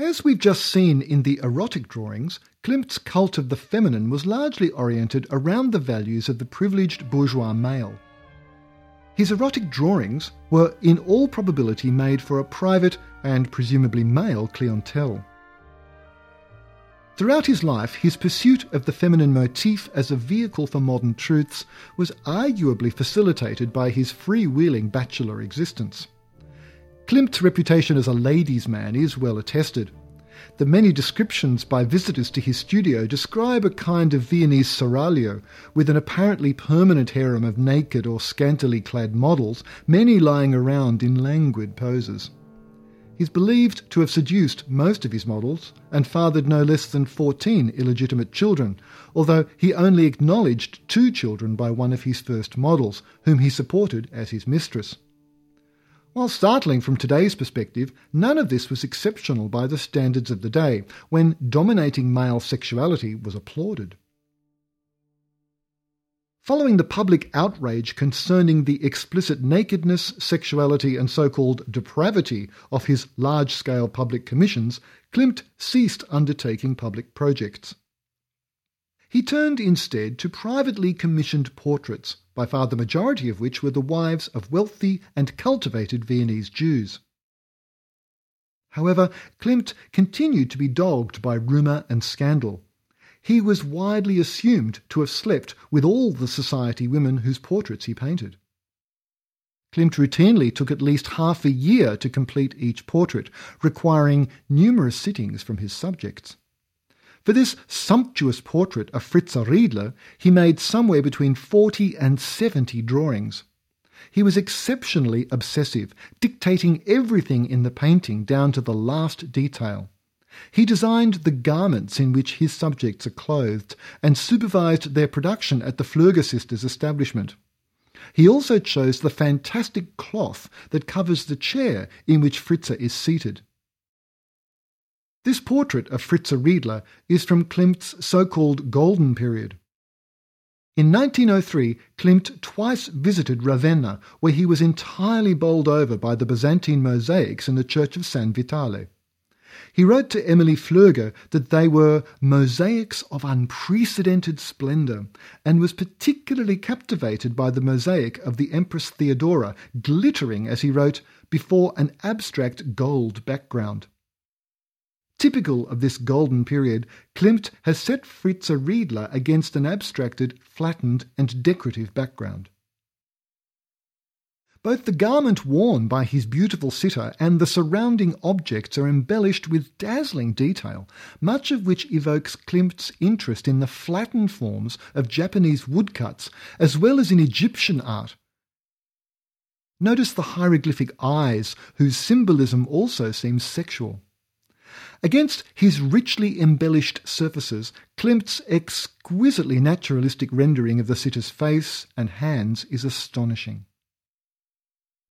As we've just seen in the erotic drawings, Klimt's cult of the feminine was largely oriented around the values of the privileged bourgeois male. His erotic drawings were in all probability made for a private and presumably male clientele. Throughout his life, his pursuit of the feminine motif as a vehicle for modern truths was arguably facilitated by his freewheeling bachelor existence. Klimt's reputation as a ladies' man is well attested. The many descriptions by visitors to his studio describe a kind of Viennese seraglio, with an apparently permanent harem of naked or scantily clad models, many lying around in languid poses. He's believed to have seduced most of his models and fathered no less than 14 illegitimate children, although he only acknowledged two children by one of his first models, whom he supported as his mistress. While startling from today's perspective, none of this was exceptional by the standards of the day, when dominating male sexuality was applauded. Following the public outrage concerning the explicit nakedness, sexuality, and so called depravity of his large scale public commissions, Klimt ceased undertaking public projects. He turned instead to privately commissioned portraits, by far the majority of which were the wives of wealthy and cultivated Viennese Jews. However, Klimt continued to be dogged by rumour and scandal. He was widely assumed to have slept with all the society women whose portraits he painted. Klimt routinely took at least half a year to complete each portrait, requiring numerous sittings from his subjects. For this sumptuous portrait of Fritza Riedler, he made somewhere between 40 and 70 drawings. He was exceptionally obsessive, dictating everything in the painting down to the last detail. He designed the garments in which his subjects are clothed and supervised their production at the Flöge sisters' establishment. He also chose the fantastic cloth that covers the chair in which Fritza is seated. This portrait of Fritza Riedler is from Klimt's so-called Golden Period. In 1903, Klimt twice visited Ravenna, where he was entirely bowled over by the Byzantine mosaics in the church of San Vitale. He wrote to Emily Flöge that they were mosaics of unprecedented splendour, and was particularly captivated by the mosaic of the Empress Theodora, glittering, as he wrote, before an abstract gold background. Typical of this golden period, Klimt has set Fritza Riedler against an abstracted, flattened, and decorative background. Both the garment worn by his beautiful sitter and the surrounding objects are embellished with dazzling detail, much of which evokes Klimt's interest in the flattened forms of Japanese woodcuts as well as in Egyptian art. Notice the hieroglyphic eyes, whose symbolism also seems sexual. Against his richly embellished surfaces, Klimt's exquisitely naturalistic rendering of the sitter's face and hands is astonishing.